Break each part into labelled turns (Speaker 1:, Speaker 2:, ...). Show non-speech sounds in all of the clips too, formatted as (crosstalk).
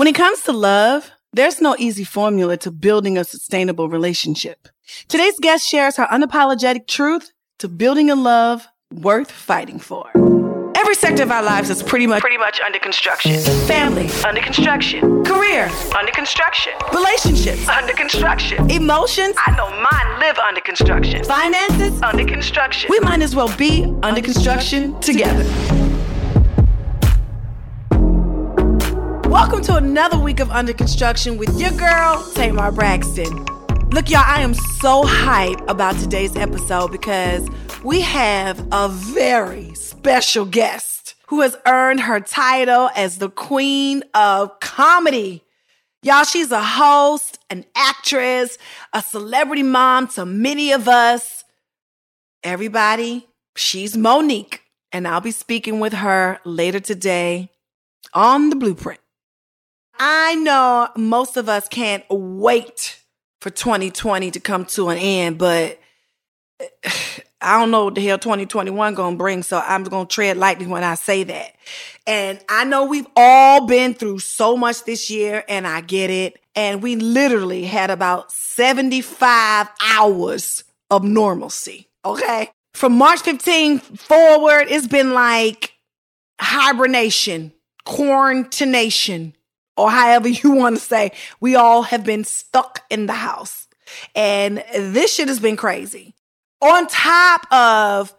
Speaker 1: When it comes to love, there's no easy formula to building a sustainable relationship. Today's guest shares her unapologetic truth to building a love worth fighting for. Every sector of our lives is pretty much pretty much under construction. Family under construction. Career under construction. Relationships under construction. Emotions I know mine live under construction. Finances under construction. We might as well be under construction together. Welcome to another week of Under Construction with your girl, Tamar Braxton. Look, y'all, I am so hyped about today's episode because we have a very special guest who has earned her title as the Queen of Comedy. Y'all, she's a host, an actress, a celebrity mom to many of us. Everybody, she's Mo'Nique, and I'll be speaking with her later today on the blueprint. I know most of us can't wait for 2020 to come to an end, but (sighs) I don't know what the hell 2021 gonna bring, so I'm gonna tread lightly when I say that. And I know we've all been through so much this year, and I get it. And we literally had about 75 hours of normalcy. Okay. From March 15 forward, it's been like hibernation, quarantination, or however (laughs) you want to say, we all have been stuck in the house. And this shit has been crazy. On top of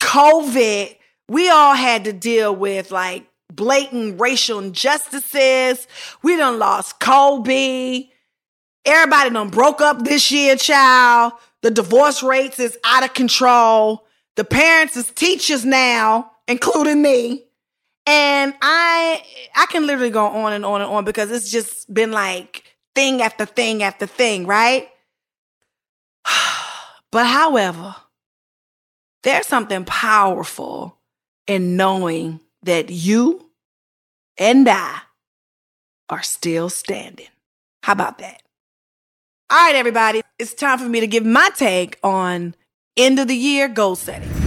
Speaker 1: COVID, we all had to deal with like blatant racial injustices. We done lost Kobe. Everybody done broke up this year, child. The divorce rates is out of control. The parents is teachers now, including me. And I I can literally go on and on and on because it's just been like thing after thing after thing, right? (sighs) but however, there's something powerful in knowing that you and I are still standing. How about that? All right, everybody, it's time for me to give my take on end of the year goal setting.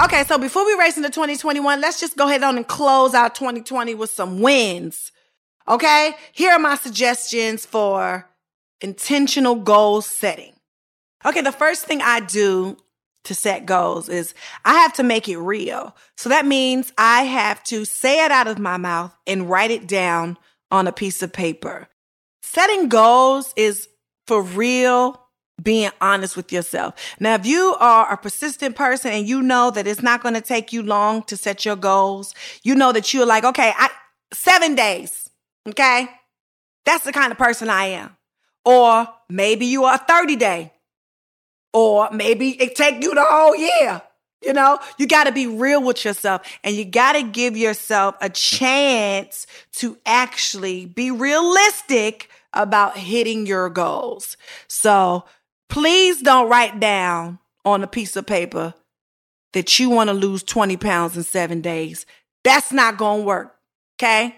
Speaker 1: Okay, so before we race into 2021, let's just go ahead on and close out 2020 with some wins. Okay, here are my suggestions for intentional goal setting. Okay, the first thing I do to set goals is I have to make it real. So that means I have to say it out of my mouth and write it down on a piece of paper. Setting goals is for real being honest with yourself. Now, if you are a persistent person and you know that it's not going to take you long to set your goals, you know that you're like, okay, I, seven days. Okay. That's the kind of person I am. Or maybe you are a 30 day. Or maybe it take you the whole year. You know, you got to be real with yourself and you got to give yourself a chance to actually be realistic about hitting your goals. So Please don't write down on a piece of paper that you want to lose 20 pounds in seven days. That's not going to work. Okay.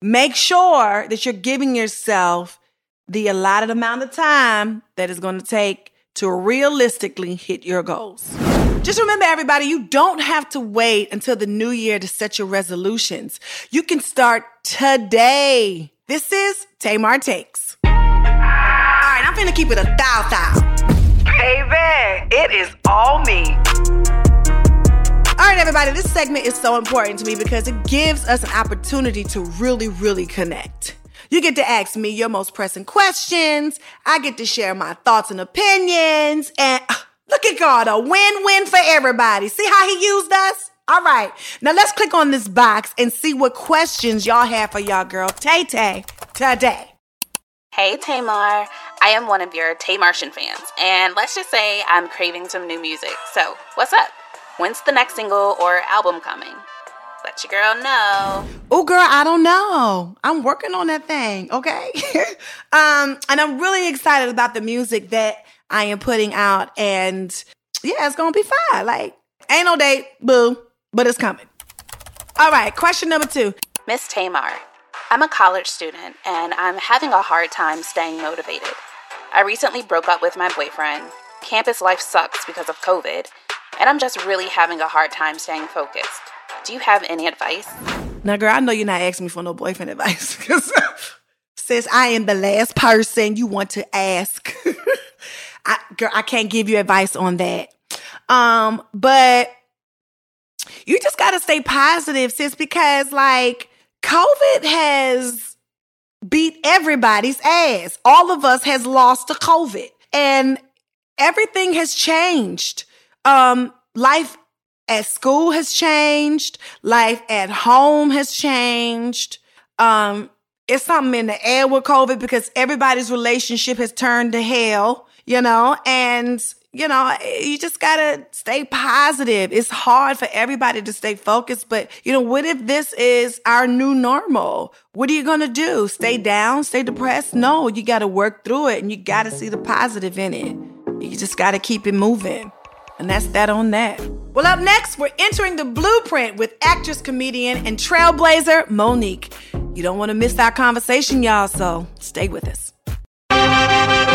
Speaker 1: Make sure that you're giving yourself the allotted amount of time that is going to take to realistically hit your goals. Just remember, everybody, you don't have to wait until the new year to set your resolutions. You can start today. This is Tamar Takes finna keep it a thou thou. Baby, it is all me. All right, everybody, this segment is so important to me because it gives us an opportunity to really, really connect. You get to ask me your most pressing questions. I get to share my thoughts and opinions. And uh, look at God, a win win for everybody. See how he used us? All right. Now let's click on this box and see what questions y'all have for y'all girl Tay Tay today.
Speaker 2: Hey Tamar, I am one of your Tamartian fans, and let's just say I'm craving some new music. So, what's up? When's the next single or album coming? Let your girl know.
Speaker 1: Oh, girl, I don't know. I'm working on that thing, okay? (laughs) um, and I'm really excited about the music that I am putting out, and yeah, it's gonna be fine. Like, ain't no date, boo, but it's coming. All right, question number two.
Speaker 2: Miss Tamar, I'm a college student and I'm having a hard time staying motivated. I recently broke up with my boyfriend. Campus life sucks because of COVID, and I'm just really having a hard time staying focused. Do you have any advice?
Speaker 1: Now, girl, I know you're not asking me for no boyfriend (laughs) advice because since I am the last person you want to ask, (laughs) I, girl, I can't give you advice on that. Um, but you just got to stay positive, sis, because like COVID has beat everybody's ass. All of us has lost to COVID and everything has changed. Um, life at school has changed. Life at home has changed. Um, it's something in the air with COVID because everybody's relationship has turned to hell, you know, and you know, you just gotta stay positive. It's hard for everybody to stay focused, but you know, what if this is our new normal? What are you gonna do? Stay down, stay depressed? No, you gotta work through it and you gotta see the positive in it. You just gotta keep it moving. And that's that on that. Well, up next, we're entering the blueprint with actress, comedian, and trailblazer Mo'Nique. You don't want to miss our conversation, y'all, so stay with us.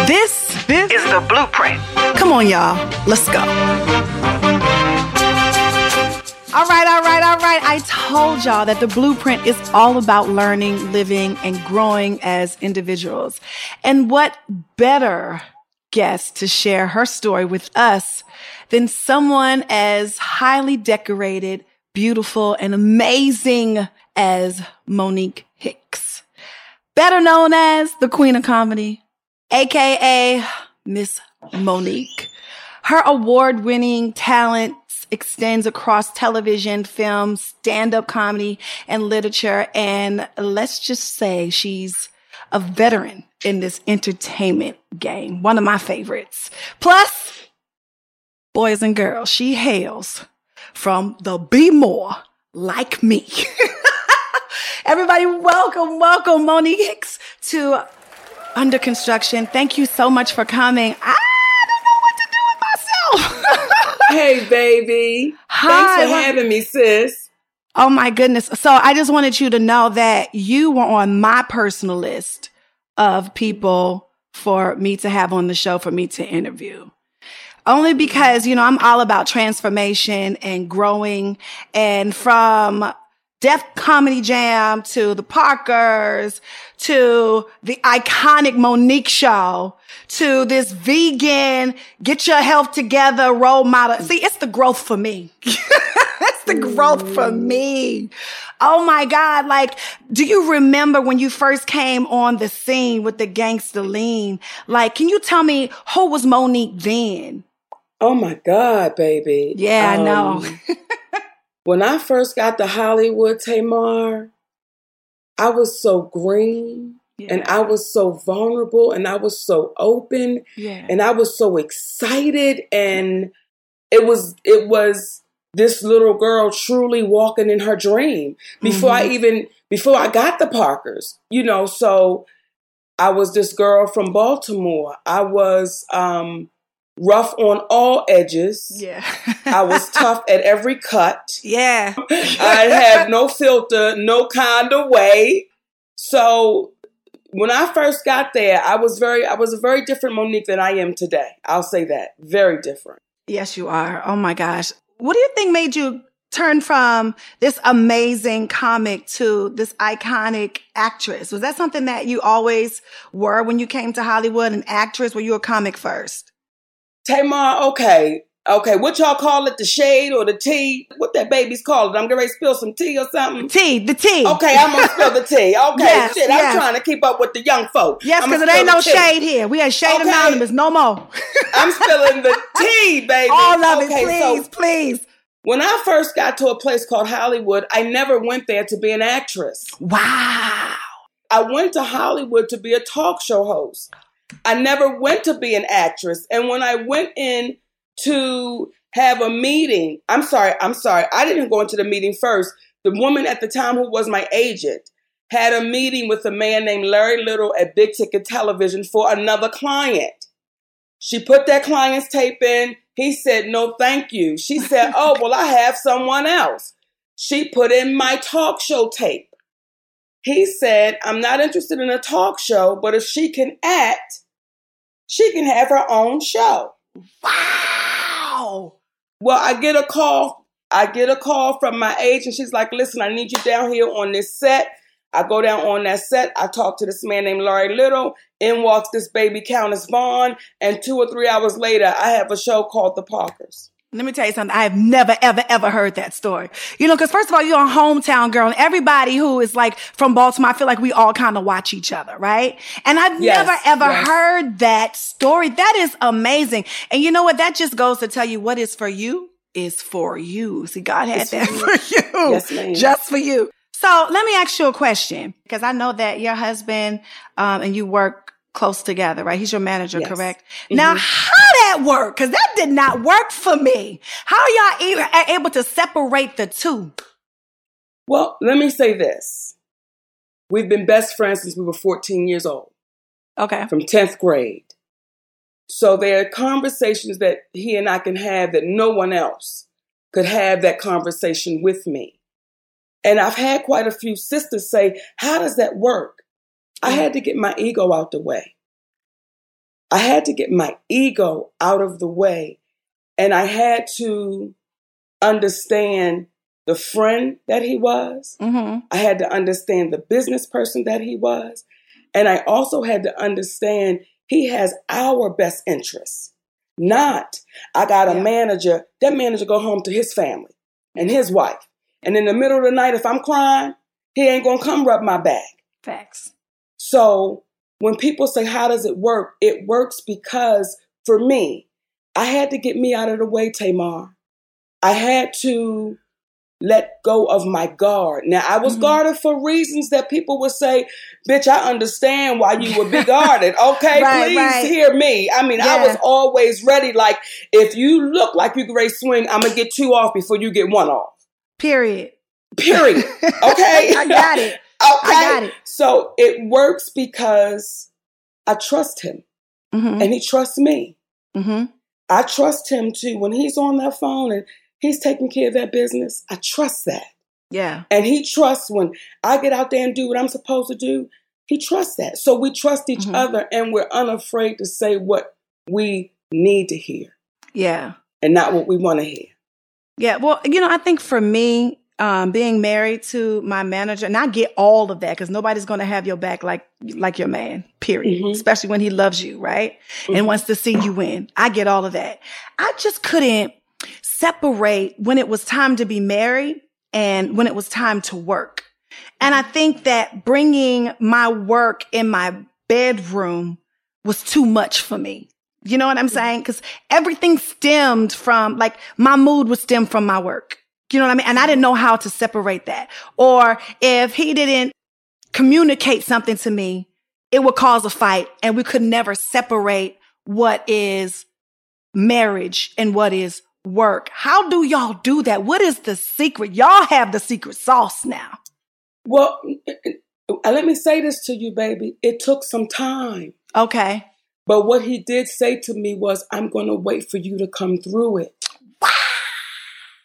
Speaker 1: This, this is the blueprint. Come on, y'all. Let's go. All right, all right, all right. I told y'all that the blueprint is all about learning, living, and growing as individuals. And what better guest to share her story with us than someone as highly decorated, beautiful, and amazing as Mo'Nique Hicks, better known as the Queen of Comedy, aka Miss Mo'Nique. Her award winning talent extends across television, film, stand up comedy, and literature. And let's just say she's a veteran in this entertainment game. One of my favorites. Plus, boys and girls, she hails from the Be More Like Me. (laughs) Everybody, welcome, welcome, Mo'Nique Hicks to Under Construction. Thank you so much for coming. I don't know what to do with myself. (laughs)
Speaker 3: hey, baby.
Speaker 1: Hi.
Speaker 3: Thanks for having me, sis.
Speaker 1: Oh my goodness. So I just wanted you to know that you were on my personal list of people for me to have on the show, for me to interview. Only because, you know, I'm all about transformation and growing and from Def Comedy Jam to the Parkers to the iconic Mo'Nique show to this vegan, get your health together role model. See, it's the growth for me. (laughs) it's the growth for me. Oh my God. Like, do you remember when you first came on the scene with the gangster lean? Like, can you tell me who was Mo'Nique then?
Speaker 3: Oh my God, baby.
Speaker 1: Yeah, um, I know. (laughs)
Speaker 3: when I first got to Hollywood, Tamar, I was so green. Yeah. And I was so vulnerable and I was so open
Speaker 1: yeah.
Speaker 3: and I was so excited and it was it was this little girl truly walking in her dream before mm-hmm. I even before I got the Parkers, you know. So I was this girl from Baltimore. I was um, rough on all edges.
Speaker 1: Yeah,
Speaker 3: I was (laughs) tough at every cut.
Speaker 1: Yeah,
Speaker 3: I had no filter, no kind of way. So when I first got there, I was very I was a very different Mo'Nique than I am today. I'll say that. Very different.
Speaker 1: Yes, you are. Oh my gosh. What do you think made you turn from this amazing comic to this iconic actress? Was that something that you always were when you came to Hollywood, an actress? Were you a comic first?
Speaker 3: Tamar, okay. Okay, what y'all call it? The shade or the tea? What that baby's called it? I'm gonna spill some tea or something.
Speaker 1: Tea, the tea.
Speaker 3: Okay, I'm gonna spill the tea. (laughs) Okay, yes, shit, yes. I'm trying to keep up with the young folk.
Speaker 1: Yes, because it ain't no shade here. We are shade okay. anonymous, no more. (laughs)
Speaker 3: I'm spilling the (laughs) tea, baby.
Speaker 1: All of okay, it, please, so please.
Speaker 3: When I first got to a place called Hollywood, I never went there to be an actress.
Speaker 1: Wow.
Speaker 3: I went to Hollywood to be a talk show host. I never went to be an actress. And when I went in to have a meeting. I'm sorry, I'm sorry. I didn't go into the meeting first. The woman at the time who was my agent had a meeting with a man named Larry Lyttle at Big Ticket Television for another client. She put that client's tape in. He said, No, thank you. She said, (laughs) Oh, well, I have someone else. She put in my talk show tape. He said, I'm not interested in a talk show, but if she can act, she can have her own show.
Speaker 1: Wow.
Speaker 3: Well, I get a call. I get a call from my agent. She's like, listen, I need you down here on this set. I go down on that set. I talk to this man named Larry Lyttle. In walks this baby Countess Vaughn. And two or three hours later, I have a show called The Parkers.
Speaker 1: Let me tell you something. I have never, ever, ever heard that story. You know, because first of all, you're a hometown girl, and everybody who is like from Baltimore, I feel like we all kind of watch each other, right? And I've
Speaker 3: Yes,
Speaker 1: never, ever
Speaker 3: yes.
Speaker 1: heard that story. That is amazing. And you know what? That just goes to tell you what is for you is for you. See, God had
Speaker 3: It's
Speaker 1: that
Speaker 3: for
Speaker 1: for you.
Speaker 3: Yes, ma'am.
Speaker 1: Just for you. So let me ask you a question because I know that your husband um, and you work close together, right? He's your manager,
Speaker 3: Yes.
Speaker 1: correct? Now,
Speaker 3: Mhm.
Speaker 1: how that work? Because that did not work for me. How are y'all even able to separate the two?
Speaker 3: Well, let me say this. We've been best friends since we were 14 years old,
Speaker 1: Okay.
Speaker 3: from 10th grade. So there are conversations that he and I can have that no one else could have that conversation with me. And I've had quite a few sisters say, How does that work? I had to get my ego out the way. I had to get my ego out of the way. And I had to understand the friend that he was.
Speaker 1: Mm-hmm.
Speaker 3: I had to understand the business person that he was. And I also had to understand he has our best interests. Not, I got a
Speaker 1: Yeah.
Speaker 3: manager, that manager go home to his family and his wife. And in the middle of the night, if I'm crying, he ain't gonna come rub my back.
Speaker 1: Facts.
Speaker 3: So when people say, How does it work? It works because for me, I had to get me out of the way, Tamar. I had to let go of my guard. Now, I was
Speaker 1: Mhm.
Speaker 3: guarded for reasons that people would say, Bitch, I understand why you would be (laughs) guarded. Okay,
Speaker 1: Right,
Speaker 3: please
Speaker 1: right.
Speaker 3: hear me. I mean, I was always ready. Like, if you look like you great swing, I'm going to get two off before you get one off.
Speaker 1: Period.
Speaker 3: Period. (laughs) Okay?
Speaker 1: I got it.
Speaker 3: Okay.
Speaker 1: I got it.
Speaker 3: So it works because I trust him
Speaker 1: Mm-hmm.
Speaker 3: and he trusts me.
Speaker 1: Mm-hmm.
Speaker 3: I trust him too. When he's on that phone and he's taking care of that business, I trust that.
Speaker 1: Yeah.
Speaker 3: And he trusts when I get out there and do what I'm supposed to do, he trusts that. So we trust each
Speaker 1: Mhm.
Speaker 3: other and we're unafraid to say what we need to hear
Speaker 1: Yeah.
Speaker 3: and not what we want to hear.
Speaker 1: Yeah, well, you know, I think for me, um, being married to my manager, and I get all of that because nobody's going to have your back like like your man. Period.
Speaker 3: Mhm.
Speaker 1: Especially when he loves you, right, and
Speaker 3: Mhm.
Speaker 1: wants to see you win. I get all of that. I just couldn't separate when it was time to be married and when it was time to work. And I think that bringing my work in my bedroom was too much for me. You know what I'm saying? Because everything stemmed from, like, my mood would stem from my work. You know what I mean? And I didn't know how to separate that. Or if he didn't communicate something to me, it would cause a fight and we could never separate what is marriage and what is work. How do y'all do that? What is the secret? Y'all have the secret sauce now.
Speaker 3: Well, uh, let me say this to you, baby. It took some time.
Speaker 1: Okay.
Speaker 3: But what he did say to me was, I'm going to wait for you to come through it.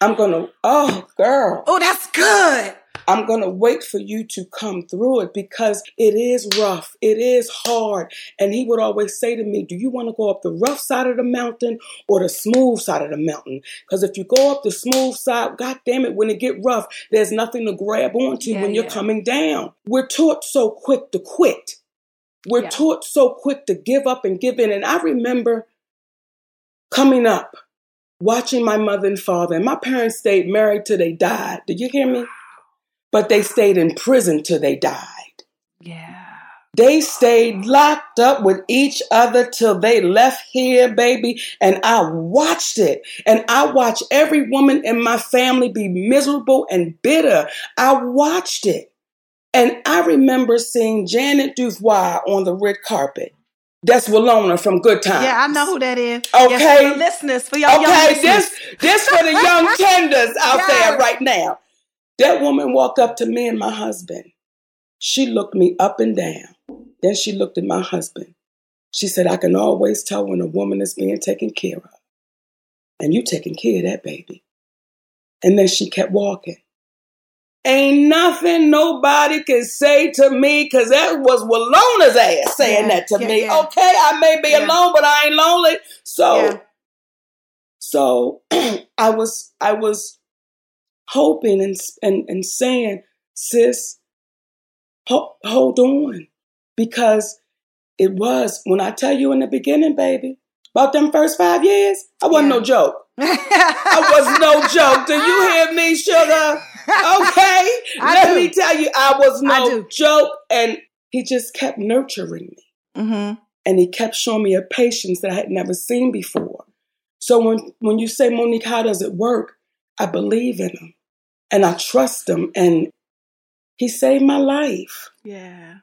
Speaker 3: I'm going to, oh, girl,
Speaker 1: Oh, that's good.
Speaker 3: I'm going to wait for you to come through it because it is rough. It is hard. And he would always say to me, Do you want to go up the rough side of the mountain or the smooth side of the mountain? Because if you go up the smooth side, God damn it, when it get rough, there's nothing to grab onto
Speaker 1: Yeah,
Speaker 3: when you're
Speaker 1: yeah.
Speaker 3: coming down. We're taught so quick to quit. We're
Speaker 1: Yeah.
Speaker 3: taught so quick to give up and give in. And I remember coming up, watching my mother and father, and my parents stayed married till they died. Did you hear me? But they stayed in prison till they died.
Speaker 1: Yeah.
Speaker 3: They stayed locked up with each other till they left here, baby. And I watched it. And I watched every woman in my family be miserable and bitter. I watched it. And I remember seeing Ja'Net DuBois on the red carpet. That's Willona from Good Times.
Speaker 1: Yeah, I know who that is.
Speaker 3: Okay.
Speaker 1: Yes, for listeners, for young
Speaker 3: Okay, this this for the young (laughs) tenders out
Speaker 1: Yes.
Speaker 3: there right now. That woman walked up to me and my husband. She looked me up and down. Then she looked at my husband. She said, I can always tell when a woman is being taken care of. And you taking care of that baby. And then she kept walking. Ain't nothing nobody can say to me, because that was Willona's ass saying
Speaker 1: Yeah,
Speaker 3: that to
Speaker 1: yeah,
Speaker 3: me.
Speaker 1: yeah.
Speaker 3: Okay, I may be alone, but I ain't lonely. So so (clears throat) I was I was hoping and and, and saying, sis, ho- hold on. Because it was, when I tell you in the beginning, baby, about them first five years, I wasn't no joke. I was no joke. Do you hear me, sugar? Okay. (laughs)
Speaker 1: I
Speaker 3: Let
Speaker 1: do.
Speaker 3: me tell you, I was no
Speaker 1: do.
Speaker 3: joke. And he just kept nurturing me.
Speaker 1: hmm
Speaker 3: And he kept showing me a patience that I had never seen before. So when, when you say, Mo'Nique, how does it work? I believe in him and I trust him. And he saved my life.
Speaker 1: Yeah.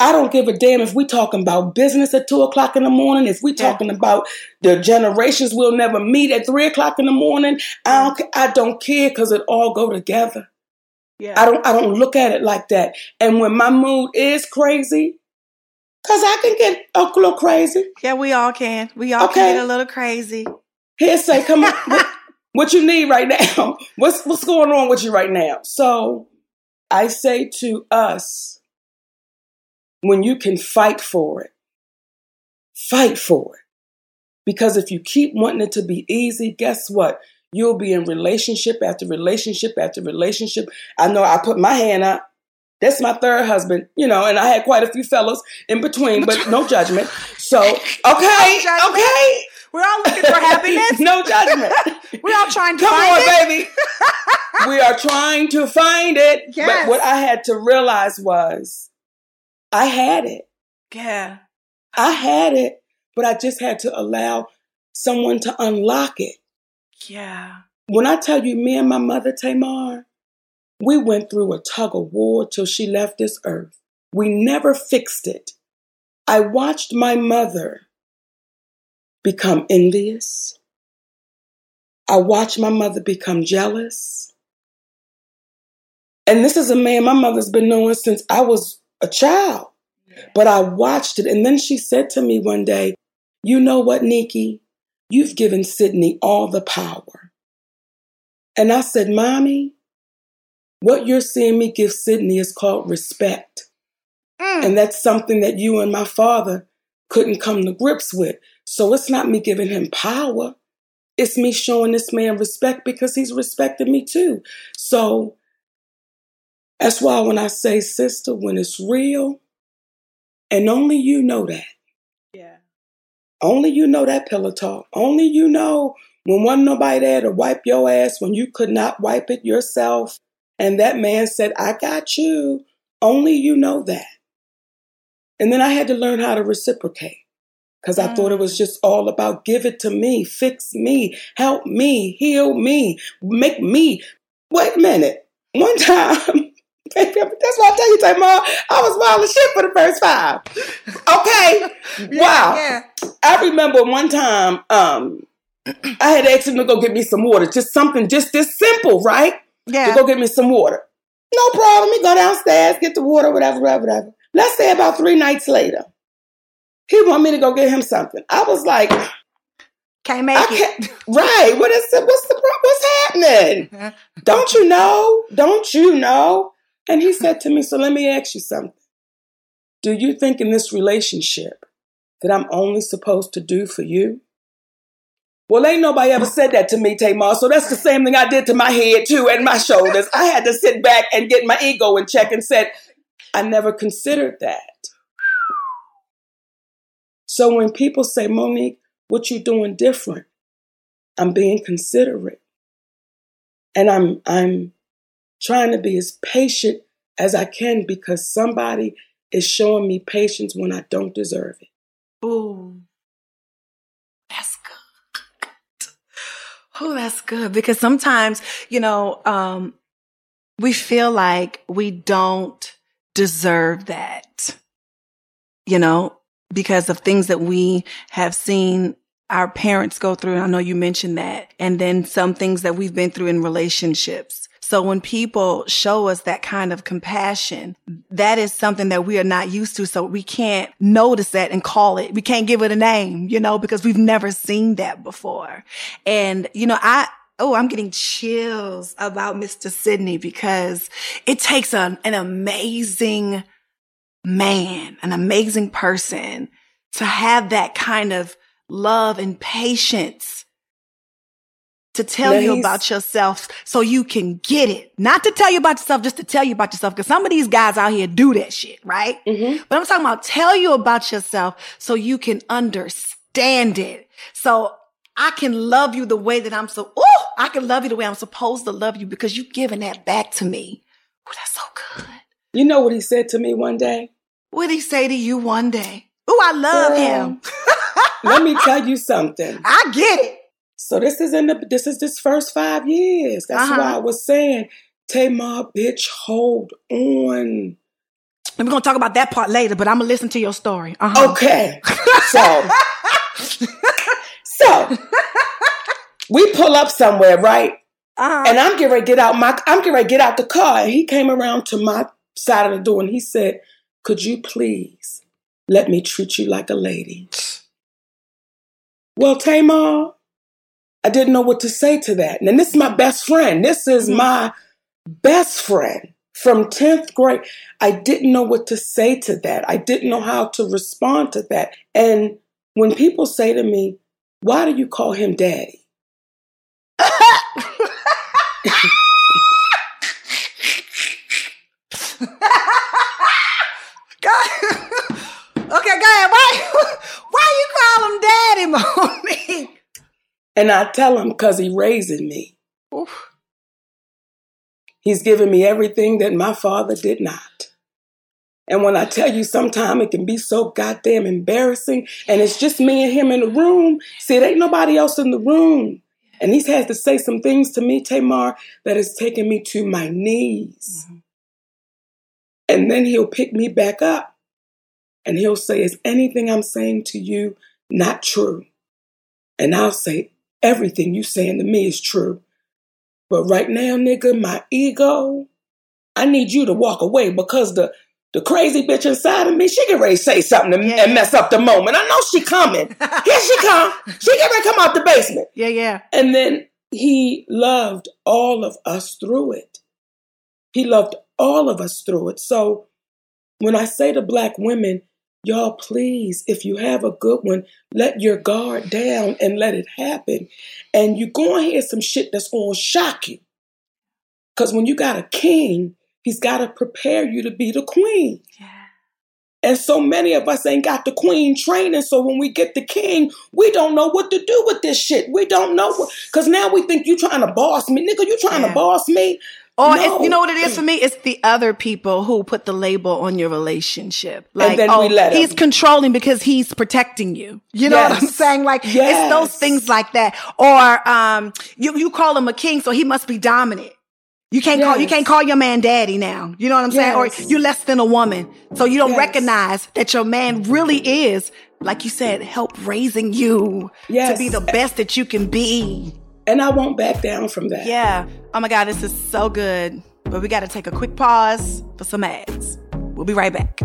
Speaker 3: I don't give a damn if we talking about business at two o'clock in the morning. If we
Speaker 1: Yeah.
Speaker 3: talking about the generations we'll never meet at three o'clock in the morning. I don't. I don't care because it all go together.
Speaker 1: Yeah.
Speaker 3: I don't. I don't look at it like that. And when my mood is crazy, because I can get a little crazy.
Speaker 1: yeah, we all can. We all
Speaker 3: Okay.
Speaker 1: can get a little crazy.
Speaker 3: Here say, come on, (laughs) what, what you need right now? (laughs) What's what's going on with you right now? So I say to us, when you can fight for it, fight for it. Because if you keep wanting it to be easy, guess what? You'll be in relationship after relationship after relationship. I know I put my hand up. That's my third husband, you know, and I had quite a few fellows in between, but no (laughs) judgment. So, okay,
Speaker 1: judgment.
Speaker 3: okay.
Speaker 1: We're all looking for happiness. (laughs)
Speaker 3: no judgment. (laughs)
Speaker 1: We're all trying to
Speaker 3: Come
Speaker 1: find
Speaker 3: on,
Speaker 1: it.
Speaker 3: baby. we are trying to find it.
Speaker 1: Yes.
Speaker 3: But what I had to realize was I had it.
Speaker 1: Yeah.
Speaker 3: I had it, but I just had to allow someone to unlock it.
Speaker 1: Yeah.
Speaker 3: When I tell you, me and my mother, Tamar, we went through a tug of war till she left this earth. We never fixed it. I watched my mother become envious. I watched my mother become jealous. And this is a man my mother's been knowing since I was a child. But I watched it. And then she said to me one day, You know what, Nikki? You've given Sidney all the power. And I said, Mommy, what you're seeing me give Sidney is called respect.
Speaker 1: Mm.
Speaker 3: And that's something that you and my father couldn't come to grips with. So it's not me giving him power. It's me showing this man respect because he's respected me too. So that's why when I say, sister, when it's real, and only you know that.
Speaker 1: Yeah.
Speaker 3: Only you know that pillow talk. Only you know when wasn't nobody there to wipe your ass when you could not wipe it yourself. And that man said, I got you. Only you know that. And then I had to learn how to reciprocate because I thought it was mm. just all about give it to me, fix me, help me, heal me, make me. Wait a minute. One (laughs) time, baby, that's why I tell you, Tamar, I was wild as shit for the first five. Okay. (laughs) wow.
Speaker 1: Yeah.
Speaker 3: I remember one time, um, I had asked him to go get me some water, just something just this simple, right?
Speaker 1: Yeah.
Speaker 3: To go get me some water. No problem. Me go downstairs, get the water, whatever, whatever, whatever. Let's say about three nights later, he want me to go get him something. I was like,
Speaker 1: Can't make
Speaker 3: I
Speaker 1: it.
Speaker 3: can't. Right? What is it? What's the pro- what's happening? (laughs) Don't you know? Don't you know? And he said to me, So let me ask you something. Do you think in this relationship that I'm only supposed to do for you? Well, ain't nobody ever said that to me, Tamar. So that's the same thing I did to my head too and my shoulders. I had to sit back and get my ego in check and said, I never considered that. So when people say, Mo'Nique, what you doing different? I'm being considerate. And I'm I'm trying to be as patient as I can because somebody is showing me patience when I don't deserve it.
Speaker 1: Ooh. That's good. Oh, that's good. Because sometimes, you know, um, we feel like we don't deserve that, you know, because of things that we have seen our parents go through. I know you mentioned that. And then some things that we've been through in relationships. So when people show us that kind of compassion, that is something that we are not used to. So we can't notice that and call it. We can't give it a name, you know, because we've never seen that before. And, you know, I, Oh, I'm getting chills about Mr. Sidney because it takes an, an amazing man, an amazing person to have that kind of love and patience to tell
Speaker 3: Now
Speaker 1: you about yourself so you can get it. Not to tell you about yourself, just to tell you about yourself. Cause some of these guys out here do that shit, right?
Speaker 3: Mhm.
Speaker 1: But I'm talking about tell you about yourself so you can understand it. So I can love you the way that I'm so, oh, I can love you the way I'm supposed to love you because you've given that back to me. Oh, that's so good.
Speaker 3: You know what he said to me one day?
Speaker 1: What'd he say to you one day? Oh, I love him. (laughs)
Speaker 3: Let me tell you something.
Speaker 1: I get it.
Speaker 3: So this is in the this is this first five years. That's
Speaker 1: Uh-huh.
Speaker 3: why I was saying, Tamar, bitch, hold on.
Speaker 1: And we're gonna talk about that part later, but I'm gonna listen to your story. Uh-huh.
Speaker 3: Okay. So (laughs) So we pull up somewhere, right?
Speaker 1: Uh-huh.
Speaker 3: And I'm getting ready to get out my I'm getting ready to get out the car. And he came around to my side of the door and he said, Could you please let me treat you like a lady? (sighs) Well, Tamar, I didn't know what to say to that. And this is my best friend. This is
Speaker 1: Mhm.
Speaker 3: my best friend from 10th grade. I didn't know what to say to that. I didn't know how to respond to that. And when people say to me, Why do you call him daddy? (laughs) (laughs)
Speaker 1: Okay, go ahead. Why, (laughs) why you call him daddy, Mo'Nique?
Speaker 3: And I tell him because he raising me.
Speaker 1: Oof.
Speaker 3: He's given me everything that my father did not. And when I tell you sometime it can be so goddamn embarrassing and it's just me and him in the room, see, there ain't nobody else in the room. And he's had to say some things to me, Tamar, that has taken me to my knees. Mm-hmm. And then he'll pick me back up and he'll say, Is anything I'm saying to you not true? And I'll say, Everything you saying to me is true. But right now, nigga, my ego, I need you to walk away because the the crazy bitch inside of me, she can ready to say something and,
Speaker 1: Yeah.
Speaker 3: and mess up the moment. I know she coming. (laughs) Here she come. She get ready to come out the basement.
Speaker 1: Yeah, yeah.
Speaker 3: And then he loved all of us through it. He loved all of us through it. So when I say to black women, y'all, please, if you have a good one, let your guard down and let it happen. And you're going to hear some shit that's going to shock you. Because when you got a king, he's got to prepare you to be the queen.
Speaker 1: Yeah.
Speaker 3: And so many of us ain't got the queen training. So when we get the king, we don't know what to do with this shit. We don't know what, because now we think you trying to boss me. Nigga, you trying
Speaker 1: Yeah.
Speaker 3: to boss me?
Speaker 1: Or
Speaker 3: No.
Speaker 1: it's, you know what it is for (clears throat) me? It's the other people who put the label on your relationship. Like, oh,
Speaker 3: we let 'em.
Speaker 1: he's controlling because he's protecting you. You know what I'm saying? Like, it's those things like that. Or um, you you call him a king, so he must be dominant. You can't call you can't call your man daddy now. You know what I'm saying? Or you're less than a woman, so you don't
Speaker 3: Yes.
Speaker 1: recognize that your man really is, like you said, help raising you to be the best that you can be.
Speaker 3: And I won't back down from that.
Speaker 1: Yeah. Oh my God, this is so good. But we got to take a quick pause for some ads. We'll be right back.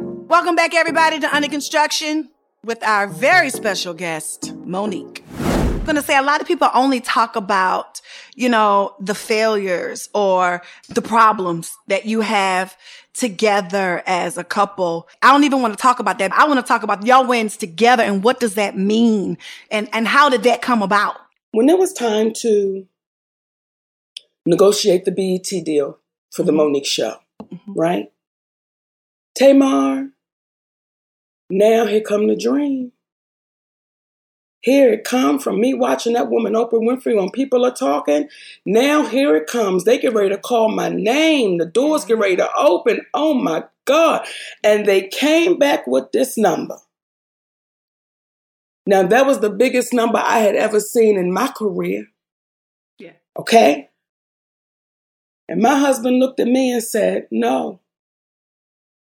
Speaker 1: Welcome back, everybody, to Under Construction with our very special guest, Mo'Nique. I'm going to say a lot of people only talk about, you know, the failures or the problems that you have together as a couple. I don't even want to talk about that. I want to talk about y'all wins together and what does that mean and, and how did that come about?
Speaker 3: When it was time to negotiate the BET deal for the mm-hmm. Mo'Nique show, mm-hmm. right? Tamar, now here come the dream. Here it come from me watching that woman Oprah Winfrey when people are talking. Now here it comes. They get ready to call my name. The doors get ready to open. Oh my God. And they came back with this number. Now that was the biggest number I had ever seen in my career.
Speaker 1: Yeah.
Speaker 3: Okay? And my husband looked at me and said, No.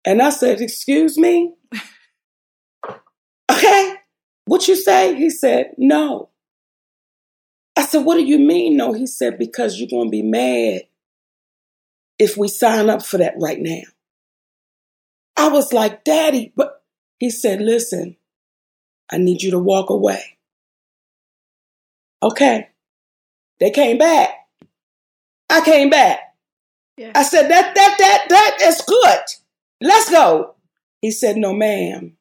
Speaker 3: And I said, Excuse me? (laughs) Okay. What you say? He said, No. I said, What do you mean, no? He said, Because you're going to be mad if we sign up for that right now. I was like, Daddy, but he said, Listen, I need you to walk away. Okay. They came back. I came back.
Speaker 1: Yeah.
Speaker 3: I said, that, that, that, that is good. Let's go. He said, no, ma'am.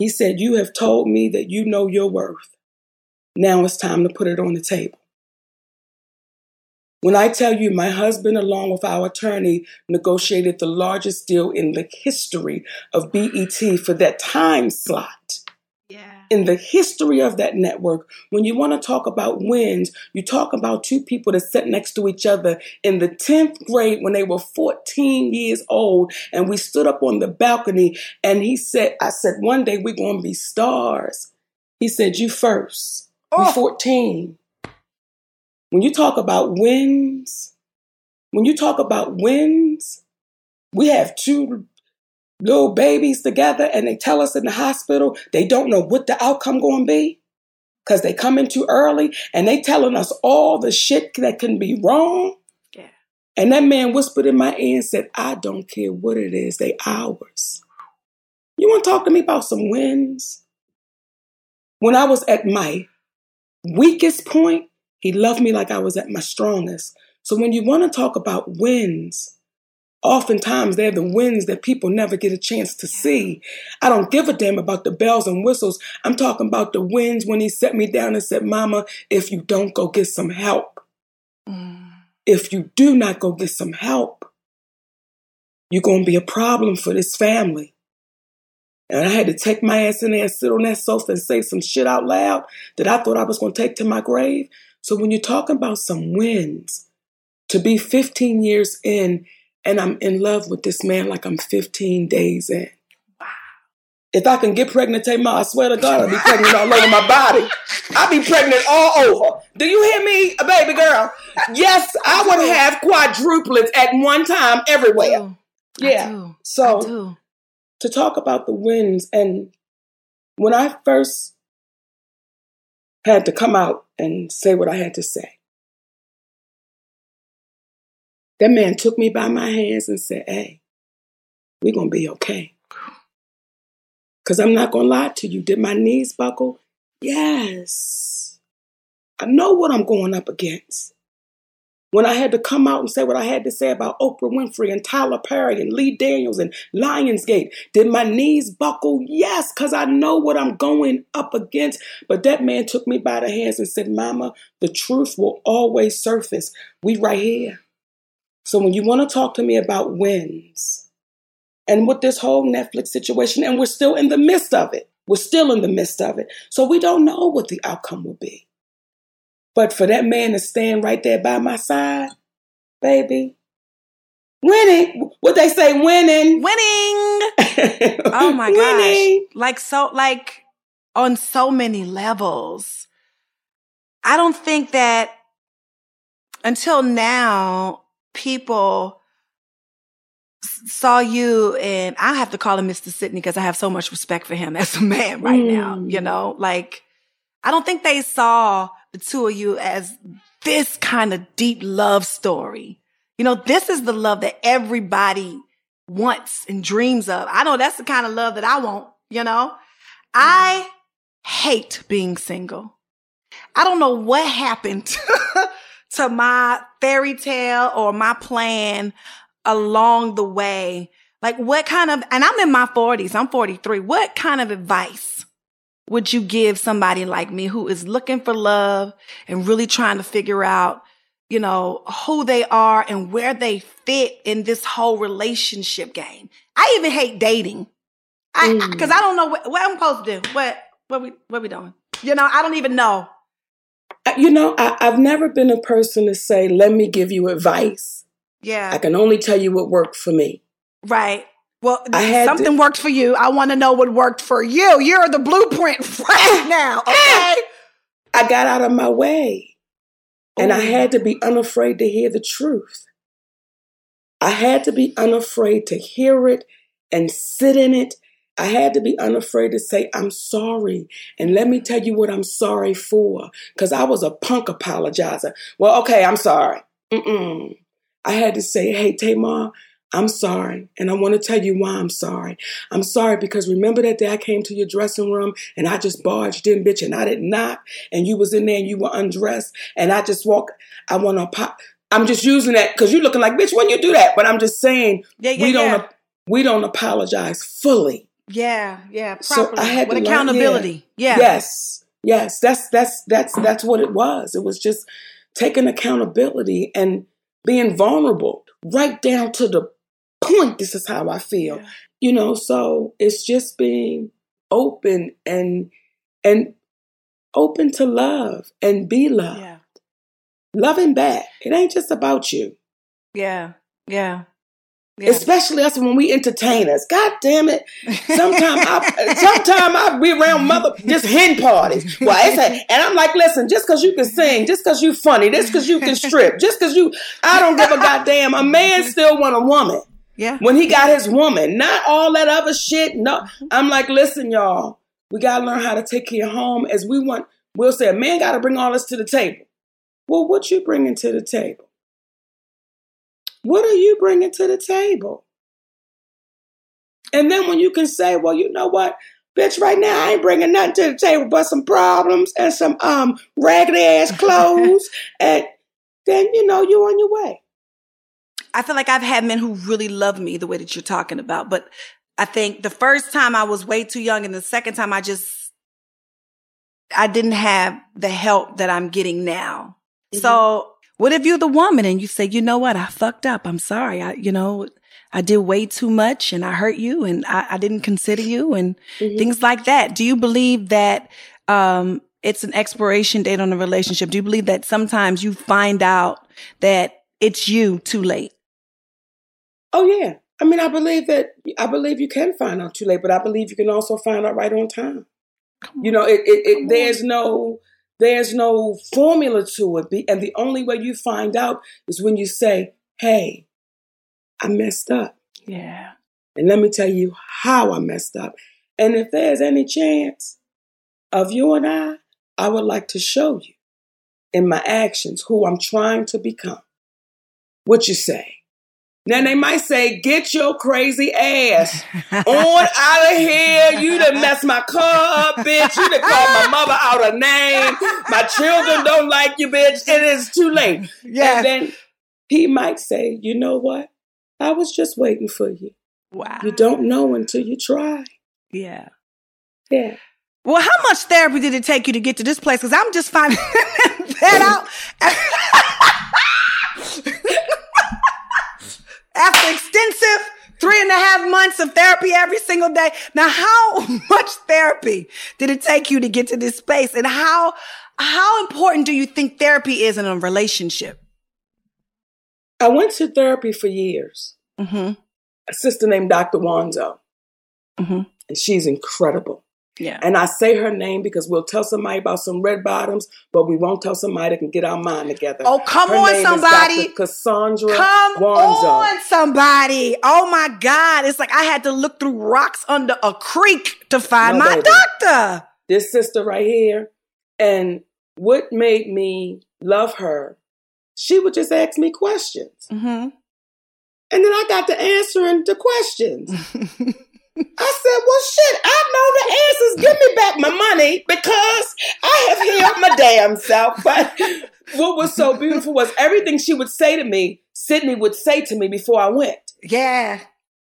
Speaker 3: He said, You have told me that you know your worth. Now it's time to put it on the table. When I tell you my husband, along with our attorney, negotiated the largest deal in the history of BET for that time slot. In the history of that network, when you want to talk about wins, you talk about two people that sat next to each other in the 10th grade when they were 14 years old. And we stood up on the balcony and he said, I said, one day we're going to be stars. He said, You first.
Speaker 1: Oh.
Speaker 3: We're 14. When you talk about wins, when you talk about wins, we have two little babies together and they tell us in the hospital they don't know what the outcome going to be because they come in too early and they telling us all the shit that can be wrong.
Speaker 1: Yeah.
Speaker 3: And that man whispered in my ear and said, I don't care what it is, they ours. You want to talk to me about some wins? When I was at my weakest point, he loved me like I was at my strongest. So when you want to talk about wins, oftentimes they're the wins that people never get a chance to see. I don't give a damn about the bells and whistles. I'm talking about the wins when he set me down and said, Mama, if you don't go get some help,
Speaker 1: Mm.
Speaker 3: if you do not go get some help, you're going to be a problem for this family. And I had to take my ass in there and sit on that sofa and say some shit out loud that I thought I was going to take to my grave. So when you're talking about some wins, to be 15 years in and I'm in love with this man like I'm 15 days in. If I can get pregnant, Tamar, I swear to God, I'll be pregnant all over my body. I'll be pregnant all over. Do you hear me, baby girl? Yes, I would have quadruplets at one time everywhere. Yeah. So to talk about the wins and when I first had to come out and say what I had to say, that man took me by my hands and said, Hey, we're gonna be okay. Cause I'm not gonna lie to you. Did my knees buckle? Yes. I know what I'm going up against. When I had to come out and say what I had to say about Oprah Winfrey and Tyler Perry and Lee Daniels and Lionsgate, did my knees buckle? Yes, because I know what I'm going up against. But that man took me by the hands and said, Mama, the truth will always surface. We right here. So when you want to talk to me about wins and with this whole Netflix situation, and we're still in the midst of it, we're still in the midst of it. So we don't know what the outcome will be. But for that man to stand right there by my side, baby, winning. What they say, winning.
Speaker 1: Winning. (laughs) Oh my
Speaker 3: Winning.
Speaker 1: gosh. Like so like on so many levels. I don't think that until now people saw you and I have to call him Mr. Sidney because I have so much respect for him as a man (laughs) right now,
Speaker 3: Mm.
Speaker 1: you know? Like I don't think they saw the two of you as this kind of deep love story. You know, this is the love that everybody wants and dreams of. I know that's the kind of love that I want, you know? I hate being single. I don't know what happened (laughs) to my fairy tale or my plan along the way. Like what kind of, and I'm in my 40s, I'm 43. What kind of advice would you give somebody like me who is looking for love and really trying to figure out, you know, who they are and where they fit in this whole relationship game? I even hate dating. I,
Speaker 3: Mm.
Speaker 1: cause I don't know what, what I'm supposed to do. What, what we, what we doing? You know, I don't even know.
Speaker 3: You know, I, I've never been a person to say, let me give you advice.
Speaker 1: Yeah.
Speaker 3: I can only tell you what worked for me.
Speaker 1: Right. Well,
Speaker 3: I had
Speaker 1: something worked for you. I want to know what worked for you. You're the blueprint (laughs) right now. (laughs) Okay.
Speaker 3: I got out of my way. And I had to be unafraid to hear the truth. I had to be unafraid to hear it and sit in it. I had to be unafraid to say, I'm sorry. And let me tell you what I'm sorry for. Because I was a punk apologizer. Well, okay, I'm sorry. Mm-mm. I had to say, hey, Tamar, I'm sorry. And I want to tell you why I'm sorry. I'm sorry because remember that day I came to your dressing room and I just barged in, bitch, and I did not. And you was in there and you were undressed. And I just walked. I want to pop. I'm just using that because you're looking like, bitch, when you do that. But I'm just saying,
Speaker 1: Yeah, yeah,
Speaker 3: we don't
Speaker 1: yeah.
Speaker 3: we don't apologize fully.
Speaker 1: Yeah, yeah.
Speaker 3: So I had
Speaker 1: with
Speaker 3: learn-
Speaker 1: accountability. yeah.
Speaker 3: Yes. Yes. That's that's that's that's what it was. It was just taking accountability and being vulnerable right down to the point. This is how I feel.
Speaker 1: Yeah.
Speaker 3: You know, so it's just being open and and open to love and be loved.
Speaker 1: Yeah.
Speaker 3: Loving back. It ain't just about you.
Speaker 1: Yeah. Yeah. Yeah.
Speaker 3: Especially us when we entertain us. God damn it. Sometimes I (laughs) sometime I be around mother just hen parties. Well, it's a, and I'm like, listen, just cause you can sing, just cause you funny, just cause you can strip, just cause you I don't give a goddamn. A man still want a woman
Speaker 1: yeah.
Speaker 3: when he got his woman. Not all that other shit. No. I'm like, listen, y'all, we gotta learn how to take care of home as we want we'll say a man gotta bring all this to the table. Well, what you bringing to the table? What are you bringing to the table? And then when you can say, well, you know what, bitch, right now I ain't bringing nothing to the table but some problems and some um raggedy ass (laughs) clothes, and then you know you're on your way.
Speaker 1: I feel like I've had men who really love me the way that you're talking about, but I think the first time I was way too young and the second time I just I didn't have the help that I'm getting now.
Speaker 3: Mhm.
Speaker 1: So what if you're the woman and you say, you know what, I fucked up. I'm sorry. I, you know, I did way too much and I hurt you and I, I didn't consider you and
Speaker 3: Mhm.
Speaker 1: things like that. Do you believe that um, it's an expiration date on a relationship? Do you believe that sometimes you find out that it's you too late?
Speaker 3: Oh yeah. I mean, I believe that I believe you can find out too late, but I believe you can also find out right on time. You know, it, it, it there's no there's no formula to it, and the only way you find out is when you say, "Hey, I messed up,"
Speaker 1: Yeah.
Speaker 3: and let me tell you how I messed up. And if there's any chance of you and I, I would like to show you in my actions who I'm trying to become. What you say? Then they might say, "Get your crazy ass." (laughs) on out of here. You done messed my car up, bitch. You done called my mother out a name. My children don't like you, bitch. It is too late.
Speaker 1: Yeah.
Speaker 3: And then he might say, you know what? I was just waiting for you.
Speaker 1: wow.
Speaker 3: You don't know until you try.
Speaker 1: Yeah.
Speaker 3: Yeah.
Speaker 1: Well, how much therapy did it take you to get to this place? Because I'm just finding (laughs) that (laughs) out. After extensive three and a half months of therapy every single day. Now, how (laughs) much therapy did it take you to get to this space? And how, how important do you think therapy is in a relationship?
Speaker 3: I went to therapy for years.
Speaker 1: Mm-hmm.
Speaker 3: A sister named Dr. Wanzo,
Speaker 1: Mm-hmm.
Speaker 3: and she's incredible.
Speaker 1: Yeah.
Speaker 3: And I say her name because we'll tell somebody about some red bottoms, but we won't tell somebody that can get our mind together.
Speaker 1: Oh, come
Speaker 3: Her
Speaker 1: on, somebody.
Speaker 3: Dr. Cassandra
Speaker 1: Come
Speaker 3: Wanzo.
Speaker 1: on, somebody. Oh my God. It's like I had to look through rocks under a creek to find
Speaker 3: No,
Speaker 1: my
Speaker 3: baby.
Speaker 1: doctor.
Speaker 3: This sister right here. And what made me love her, she would just ask me questions.
Speaker 1: Mm-hmm.
Speaker 3: And then I got to answering the questions. (laughs) I said, well, shit, I know the answers. My money because I have healed my damn self. (laughs) But what was so beautiful was everything she would say to me, Sidney would say to me before I went.
Speaker 1: yeah.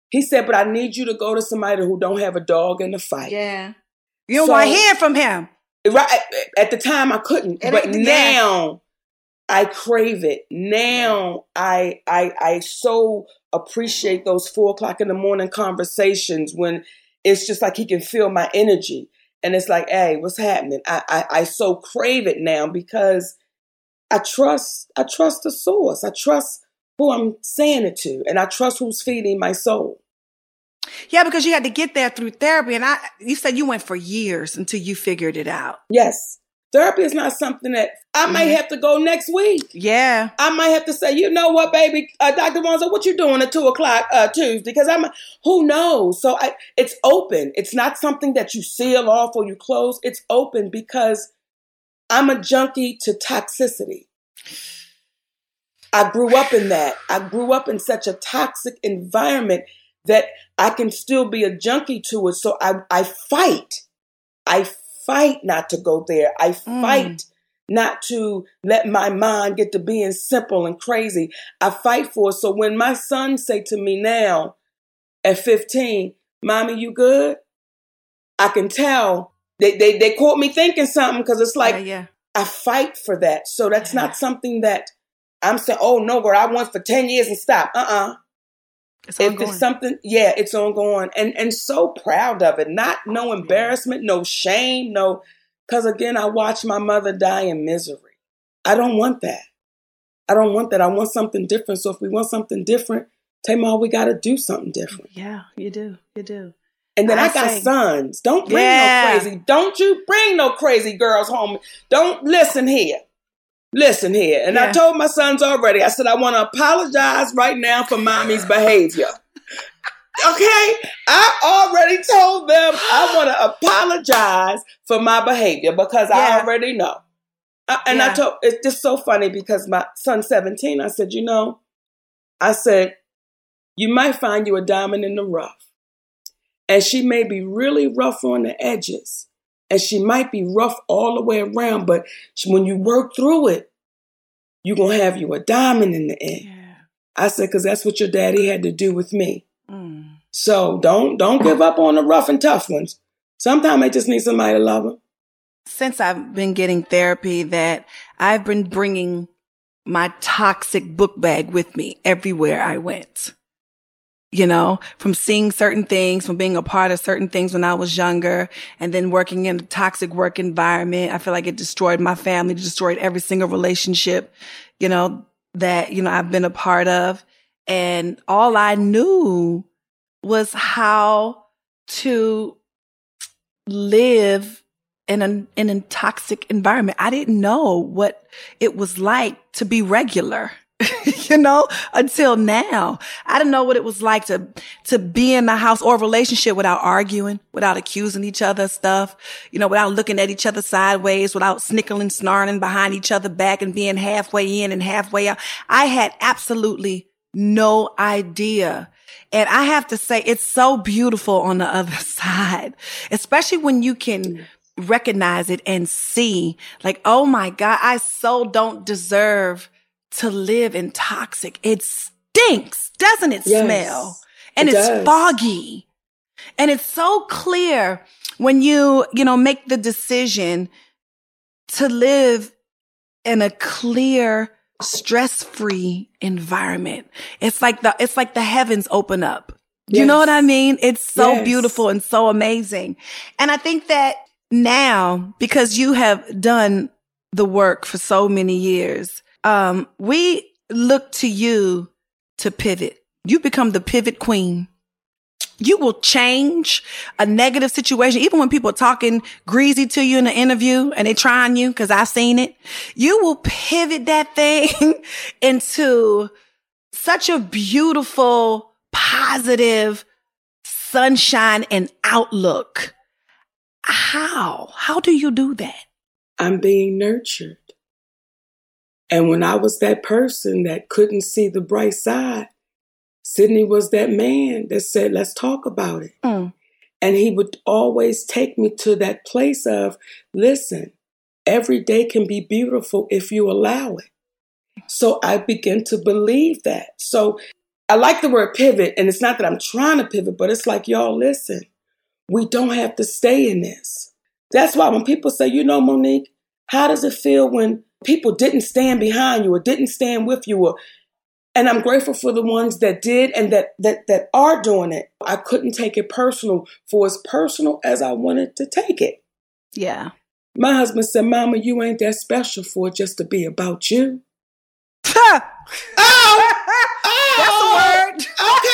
Speaker 3: He said, but I need you to go to somebody who don't have a dog in the fight.
Speaker 1: Yeah. You don't
Speaker 3: So-
Speaker 1: want to hear from him.
Speaker 3: Right at the time I couldn't,
Speaker 1: It
Speaker 3: but now I crave it. Now I I I so appreciate those four o'clock in the morning conversations when it's just like he can feel my energy, and it's like, hey, what's happening? I I, I so crave it now because I trust I trust the source. I trust who I'm saying it to, and I trust who's feeding my soul.
Speaker 1: Yeah, because you had to get there through therapy. And I, you said you went for years until you figured it out.
Speaker 3: Yes, therapy is not something that I might
Speaker 1: Mhm.
Speaker 3: have to go next week.
Speaker 1: Yeah.
Speaker 3: I might have to say, you know what, baby, uh, Dr. Wanzo, what you doing at two o'clock uh, Tuesday? Because I'm, who knows? So I, it's open. It's not something that you seal off or you close. It's open because I'm a junkie to toxicity. I grew up in that. I grew up in such a toxic environment that I can still be a junkie to it. So I, I fight. I fight not to go there. I fight mm. not to let my mind get to being simple and crazy. I fight for it. So when my son say to me now at 15, Mommy, you good? I can tell they they, they caught me thinking something because it's like
Speaker 1: yeah, yeah.
Speaker 3: I fight for that. So that's not something that I'm saying, oh no, girl, I want for 10 years and stop. Uh-uh.
Speaker 1: It's
Speaker 3: If
Speaker 1: ongoing.
Speaker 3: it's something, yeah, it's ongoing. And and so proud of it. Not no embarrassment, no shame, no because again, I watched my mother die in misery. I don't want that. I don't want that. I want something different. So if we want something different, Tamar, we gotta do something different.
Speaker 1: yeah, you do. You do.
Speaker 3: And then I,
Speaker 1: I
Speaker 3: got
Speaker 1: say-
Speaker 3: sons. Don't bring
Speaker 1: Yeah.
Speaker 3: no crazy. Don't you bring no crazy girls home. Don't listen here. Listen here. And I told my sons already, I said, I want to apologize right now for mommy's behavior. Okay? I already told them I want to apologize for my behavior because I already know. I- and I told, it's just so funny because my son's 17, I said, you know, I said, you might find you a diamond in the rough. And she may be really rough on the edges. And she might be rough all the way around. But when you work through it, you're going to have you a diamond in the end.
Speaker 1: Yeah.
Speaker 3: I said, because that's what your daddy had to do with me.
Speaker 1: Mm.
Speaker 3: So don't don't give up on the rough and tough ones. Sometimes they just need somebody to love them.
Speaker 1: Since I've been getting therapy, that I've been bringing my toxic book bag with me everywhere I went. You know, from seeing certain things, from being a part of certain things when I was younger, and then working in a toxic work environment. I feel like it destroyed my family, destroyed every single relationship, you know, that, you know, I've been a part of. And all I knew was how to live in an in a toxic environment. I didn't know what it was like to be regular. (laughs) you know, until now, I didn't know what it was like to to be in the house or relationship without arguing, without accusing each other of stuff, you know, without looking at each other sideways, without snickering, snarling behind each other back and being halfway in and halfway out. I had absolutely no idea. And I have to say, it's so beautiful on the other (laughs) side, especially when you can recognize it and see like, oh my God, I so don't deserve to live in toxic. It stinks, doesn't it
Speaker 3: Yes,
Speaker 1: smell? And
Speaker 3: it
Speaker 1: it's
Speaker 3: does.
Speaker 1: foggy. And it's so clear when you, you know, make the decision to live in a clear, stress-free environment. It's like the it's like the heavens open up. You know what I mean? It's so
Speaker 3: Yes.
Speaker 1: beautiful and so amazing. And I think that now because you have done the work for so many years, um we look to you to pivot. You become the pivot queen you will change a negative situation. Even when people are talking greasy to you in an interview and they trying you, cause I've seen it, you will pivot that thing (laughs) into such a beautiful, positive sunshine and outlook. How? How do you do that?
Speaker 3: I'm being nurtured. And when I was that person that couldn't see the bright side, Sidney was that man that said, let's talk about it.
Speaker 1: Mm.
Speaker 3: And he would always take me to that place of, listen, every day can be beautiful if you allow it. So I begin to believe that. So I like the word pivot, and it's not that I'm trying to pivot, but it's like, y'all, listen, we don't have to stay in this. That's why when people say, you know, Mo'Nique, how does it feel when people didn't stand behind you or didn't stand with you or and I'm grateful for the ones that did and that that that are doing it. I couldn't take it personal for as personal as I wanted to take it.
Speaker 1: Yeah.
Speaker 3: My husband said, Mama, you ain't that special for it just to be about you. (laughs)
Speaker 1: Oh! (laughs) oh, That's a word.
Speaker 3: Okay.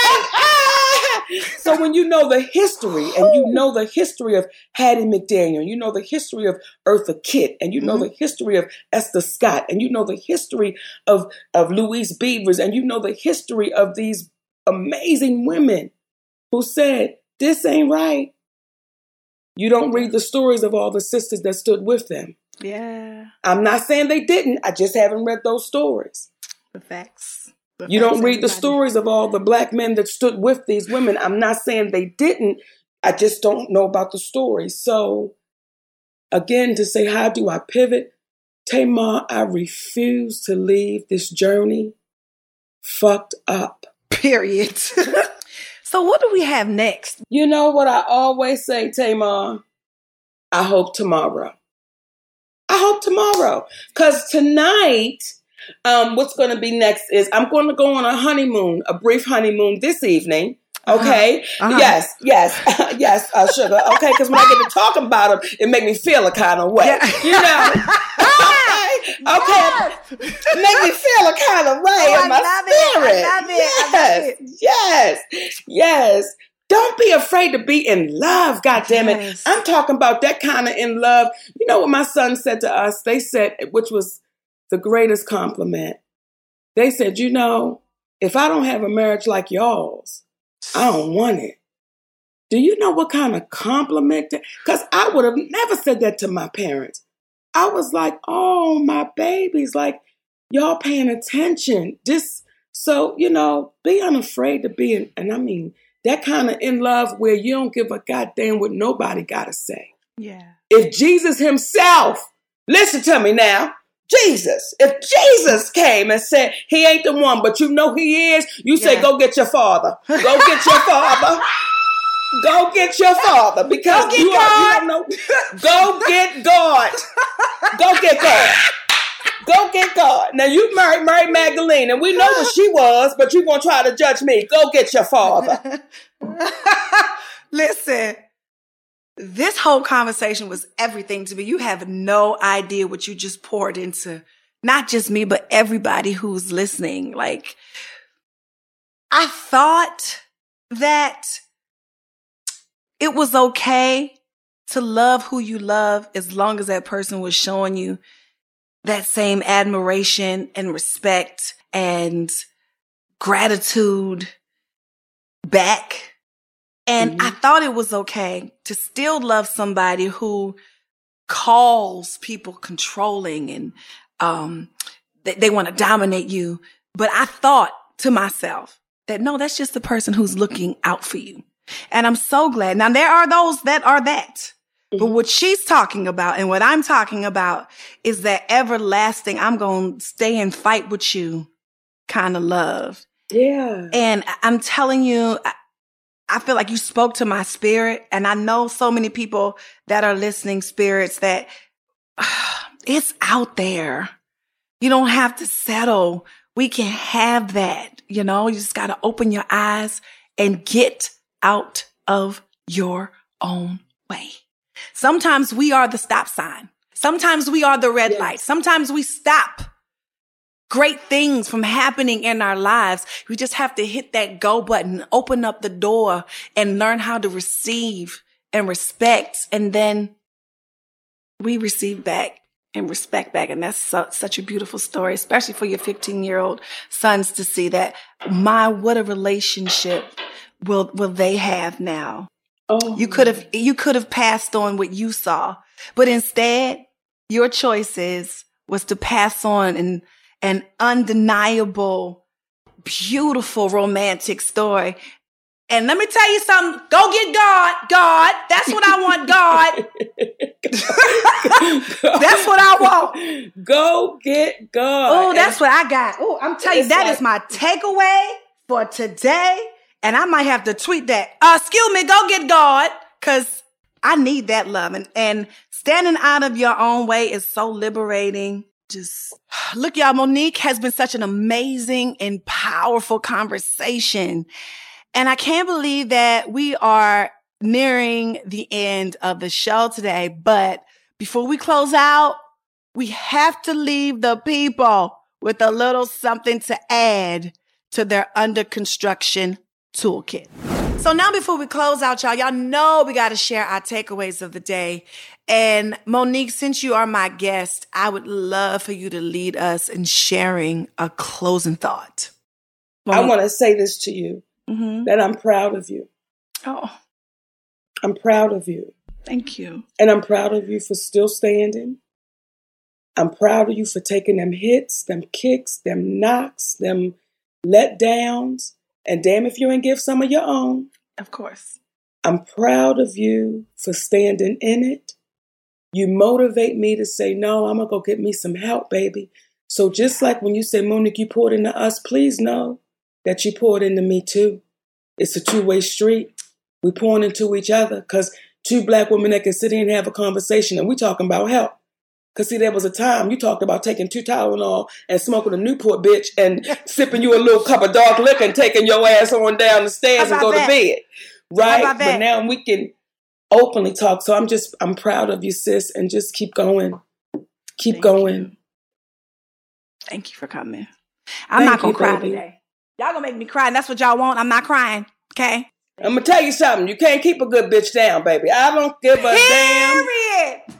Speaker 3: So when you know the history and you know the history of Hattie McDaniel, you know the history of Eartha Kitt, and you know
Speaker 1: Mhm.
Speaker 3: the history of Esther Scott, and you know the history of, of Louise Beavers, and you know the history of these amazing women who said, This ain't right. You don't read the stories of all the sisters that stood with them.
Speaker 1: Yeah.
Speaker 3: I'm not saying they didn't, I just haven't read those stories.
Speaker 1: The facts.
Speaker 3: You don't read the stories of all the black men that stood with these women. I'm not saying they didn't. I just don't know about the story. So, again, to say, how do I pivot? Tamar, I refuse to leave this journey fucked up.
Speaker 1: Period. (laughs) So what do we have next?
Speaker 3: You know what I always say, Tamar? I hope tomorrow. I hope tomorrow. Because tonight, um, what's going to be next is I'm going to go on a honeymoon, a brief honeymoon this evening.
Speaker 1: Uh-huh.
Speaker 3: Okay.
Speaker 1: Uh-huh.
Speaker 3: Yes. Yes. (laughs) yes. Uh, sugar. Okay. Because when I get to talking about them, it make me feel a kind of way.
Speaker 1: Yeah.
Speaker 3: You know. (laughs) okay. Okay. Make me feel a kind of way
Speaker 1: Oh, I
Speaker 3: in my
Speaker 1: love it. I love it. I love
Speaker 3: yes. Yes. Yes. Don't be afraid to be in love. God damn it.
Speaker 1: Yes.
Speaker 3: I'm talking about that kind of in love. You know what my son said to us? They said, which was the greatest compliment. They said, you know, if I don't have a marriage like y'all's, I don't want it. Do you know what kind of compliment? Because I would have never said that to my parents. I was like, oh, my babies, like y'all paying attention. Just so, you know, be unafraid to be in, and I mean, that kind of in love where you don't give a goddamn what nobody got to say.
Speaker 1: Yeah.
Speaker 3: If Jesus himself, listen to me now, Jesus, if Jesus came and said he ain't the one, but you know he is, you say,
Speaker 1: Yeah.
Speaker 3: go get your father. Go get your father. Go get your father because
Speaker 1: Go get
Speaker 3: you, are, you know. (laughs) Go get God. Go get God. Go get God. Now you married Mary Magdalene, and we know what she was, but you gonna try to judge me. Go get your father. (laughs)
Speaker 1: Listen, this whole conversation was everything to me. You have no idea what you just poured into not just me, but everybody who's listening. Like, I thought that it was okay to love who you love as long as that person was showing you that same admiration and respect and gratitude back. And I thought it was okay to still love somebody who calls people controlling and um, they, they want to dominate you. But I thought to myself that no, that's just the person who's looking out for you. And I'm so glad. Now there are those that are that. But what she's talking about and what I'm talking about is that everlasting, I'm going to stay and fight with you kind of love.
Speaker 3: Yeah.
Speaker 1: And I'm telling you, I- feel like you spoke to my spirit. And I know so many people that are listening spirits that (sighs) it's out there. You don't have to settle. We can have that. You know, you just got to open your eyes and get out of your own way. Sometimes we are the stop sign. Sometimes we are the red
Speaker 3: Yes.
Speaker 1: light. Sometimes we stop great things from happening in our lives. We just have to hit that go button, open up the door and learn how to receive and respect. And then we receive back and respect back. And that's so, such a beautiful story, especially for your 15 year old sons to see that my, what a relationship will, will they have now?
Speaker 3: Oh,
Speaker 1: You could have, you could have passed on what you saw, but instead your choices was to pass on an, an undeniable, beautiful romantic story. And let me tell you something. Go get God. God. That's what I want. God. (laughs) That's what I want.
Speaker 3: Go get God.
Speaker 1: Oh, that's what I got. Oh, I'm telling you, that
Speaker 3: like-
Speaker 1: is my takeaway for today. And I might have to tweet that. Uh, excuse me, go get God. Cause I need that love. And, and standing out of your own way is so liberating. Just (sighs) look, y'all, Mo'Nique has been such an amazing and powerful conversation. And I can't believe that we are nearing the end of the show today. But before we close out, we have to leave the people with a little something to add to their under construction toolkit. So now before we close out, y'all, y'all know we got to share our takeaways of the day. And Mo'Nique, since you are my guest, I would love for you to lead us in sharing a closing thought.
Speaker 3: I want to say this to you
Speaker 1: hmm
Speaker 3: that I'm proud of you.
Speaker 1: Oh,
Speaker 3: I'm proud of you.
Speaker 1: thank you.
Speaker 3: And I'm proud of you for still standing. I'm proud of you for taking them hits, them kicks, them knocks, them letdowns. And damn if you ain't give some of your own.
Speaker 1: Of course.
Speaker 3: I'm proud of you for standing in it. You motivate me to say, no, I'm going to go get me some help, baby. So just like when you say, Mo'Nique, you poured into us, please know that you poured into me too. it's a two way street. We pouring into each other because two black women that can sit here and have a conversation and we talking about help. Cause see, there was a time you talked about taking two Tylenol and smoking a Newport bitch and (laughs) sipping you a little cup of dark liquor and taking your ass on down the stairs and go that? to bed. Right? But now we can openly talk. So I'm just I'm proud of you, sis, and just keep going. Keep Thank going. You.
Speaker 1: Thank you for coming. I'm Thank not gonna you, cry baby. today. Y'all gonna make me cry. And that's what y'all want. I'm not crying. Okay.
Speaker 3: I'm gonna tell you something. You can't keep a good bitch down, baby. I don't give a Period. damn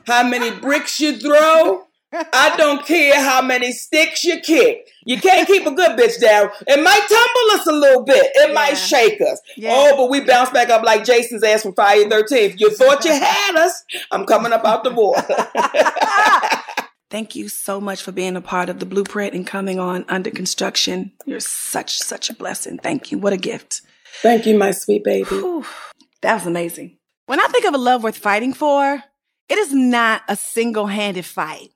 Speaker 3: how many bricks you throw. I don't care how many sticks you kick. You can't keep a good bitch down. It might tumble us a little bit. It yeah. might shake us. Yeah. Oh, but we bounce back up like Jason's ass from Friday 13th. You thought you had us. I'm coming up out the wall. (laughs) (laughs)
Speaker 1: Thank you so much for being a part of the blueprint and coming on under construction. You're such, such a blessing. Thank you. What a gift.
Speaker 3: Thank you, my sweet baby.
Speaker 1: Whew, that was amazing. When I think of a love worth fighting for, it is not a single handed fight.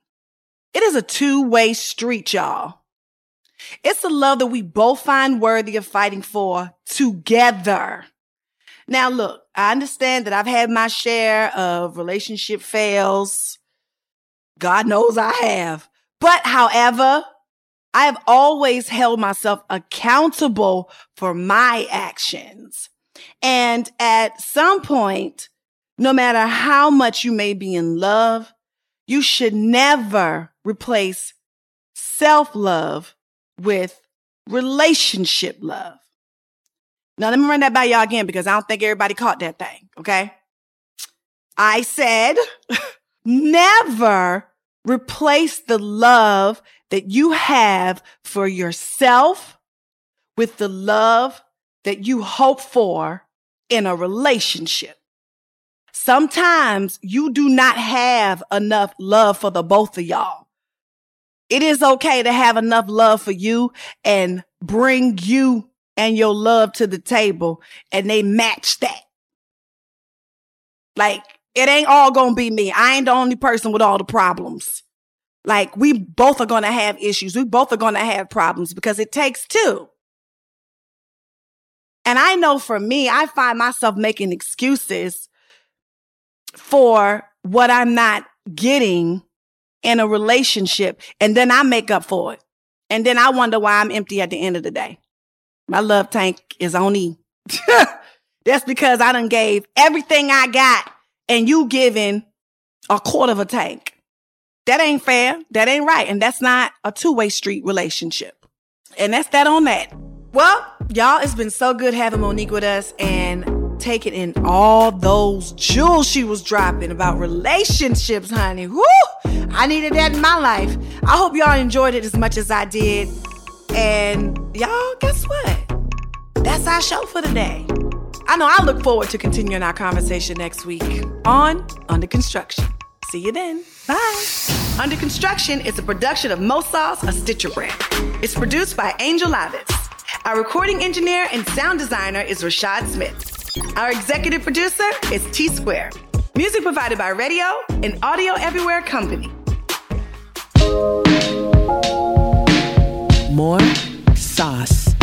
Speaker 1: It is a two way street, y'all. It's a love that we both find worthy of fighting for together. Now, look, I understand that I've had my share of relationship fails. God knows I have. But however, I have always held myself accountable for my actions. And at some point, no matter how much you may be in love, you should never replace self love with relationship love. Now, let me run that by y'all again because I don't think everybody caught that thing. Okay. I said, (laughs) never replace the love that you have for yourself with the love that you hope for in a relationship. Sometimes you do not have enough love for the both of y'all. It is okay to have enough love for you and bring you and your love to the table and they match that. Like it ain't all gonna be me. I ain't the only person with all the problems. Like we both are gonna have issues. We both are gonna have problems because it takes two. And I know for me, I find myself making excuses for what I'm not getting in a relationship. And then I make up for it. And then I wonder why I'm empty at the end of the day. My love tank is on E. (laughs) That's because I done gave everything I got and you giving a quarter of a tank. That ain't fair. That ain't right. And that's not a two-way street relationship. And that's that on that. Well, y'all, it's been so good having Mo'Nique with us and taking in all those jewels she was dropping about relationships, honey. Woo! I needed that in my life. I hope y'all enjoyed it as much as I did. And y'all, guess what? That's our show for today. I know I look forward to continuing our conversation next week on Under Construction. See you then. Bye. Under Construction is a production of Mo Sauce, a Stitcher brand. It's produced by Angel Lavis. Our recording engineer and sound designer is Rashad Smith. Our executive producer is T Square. Music provided by Radio and Audio Everywhere Company.
Speaker 4: More sauce.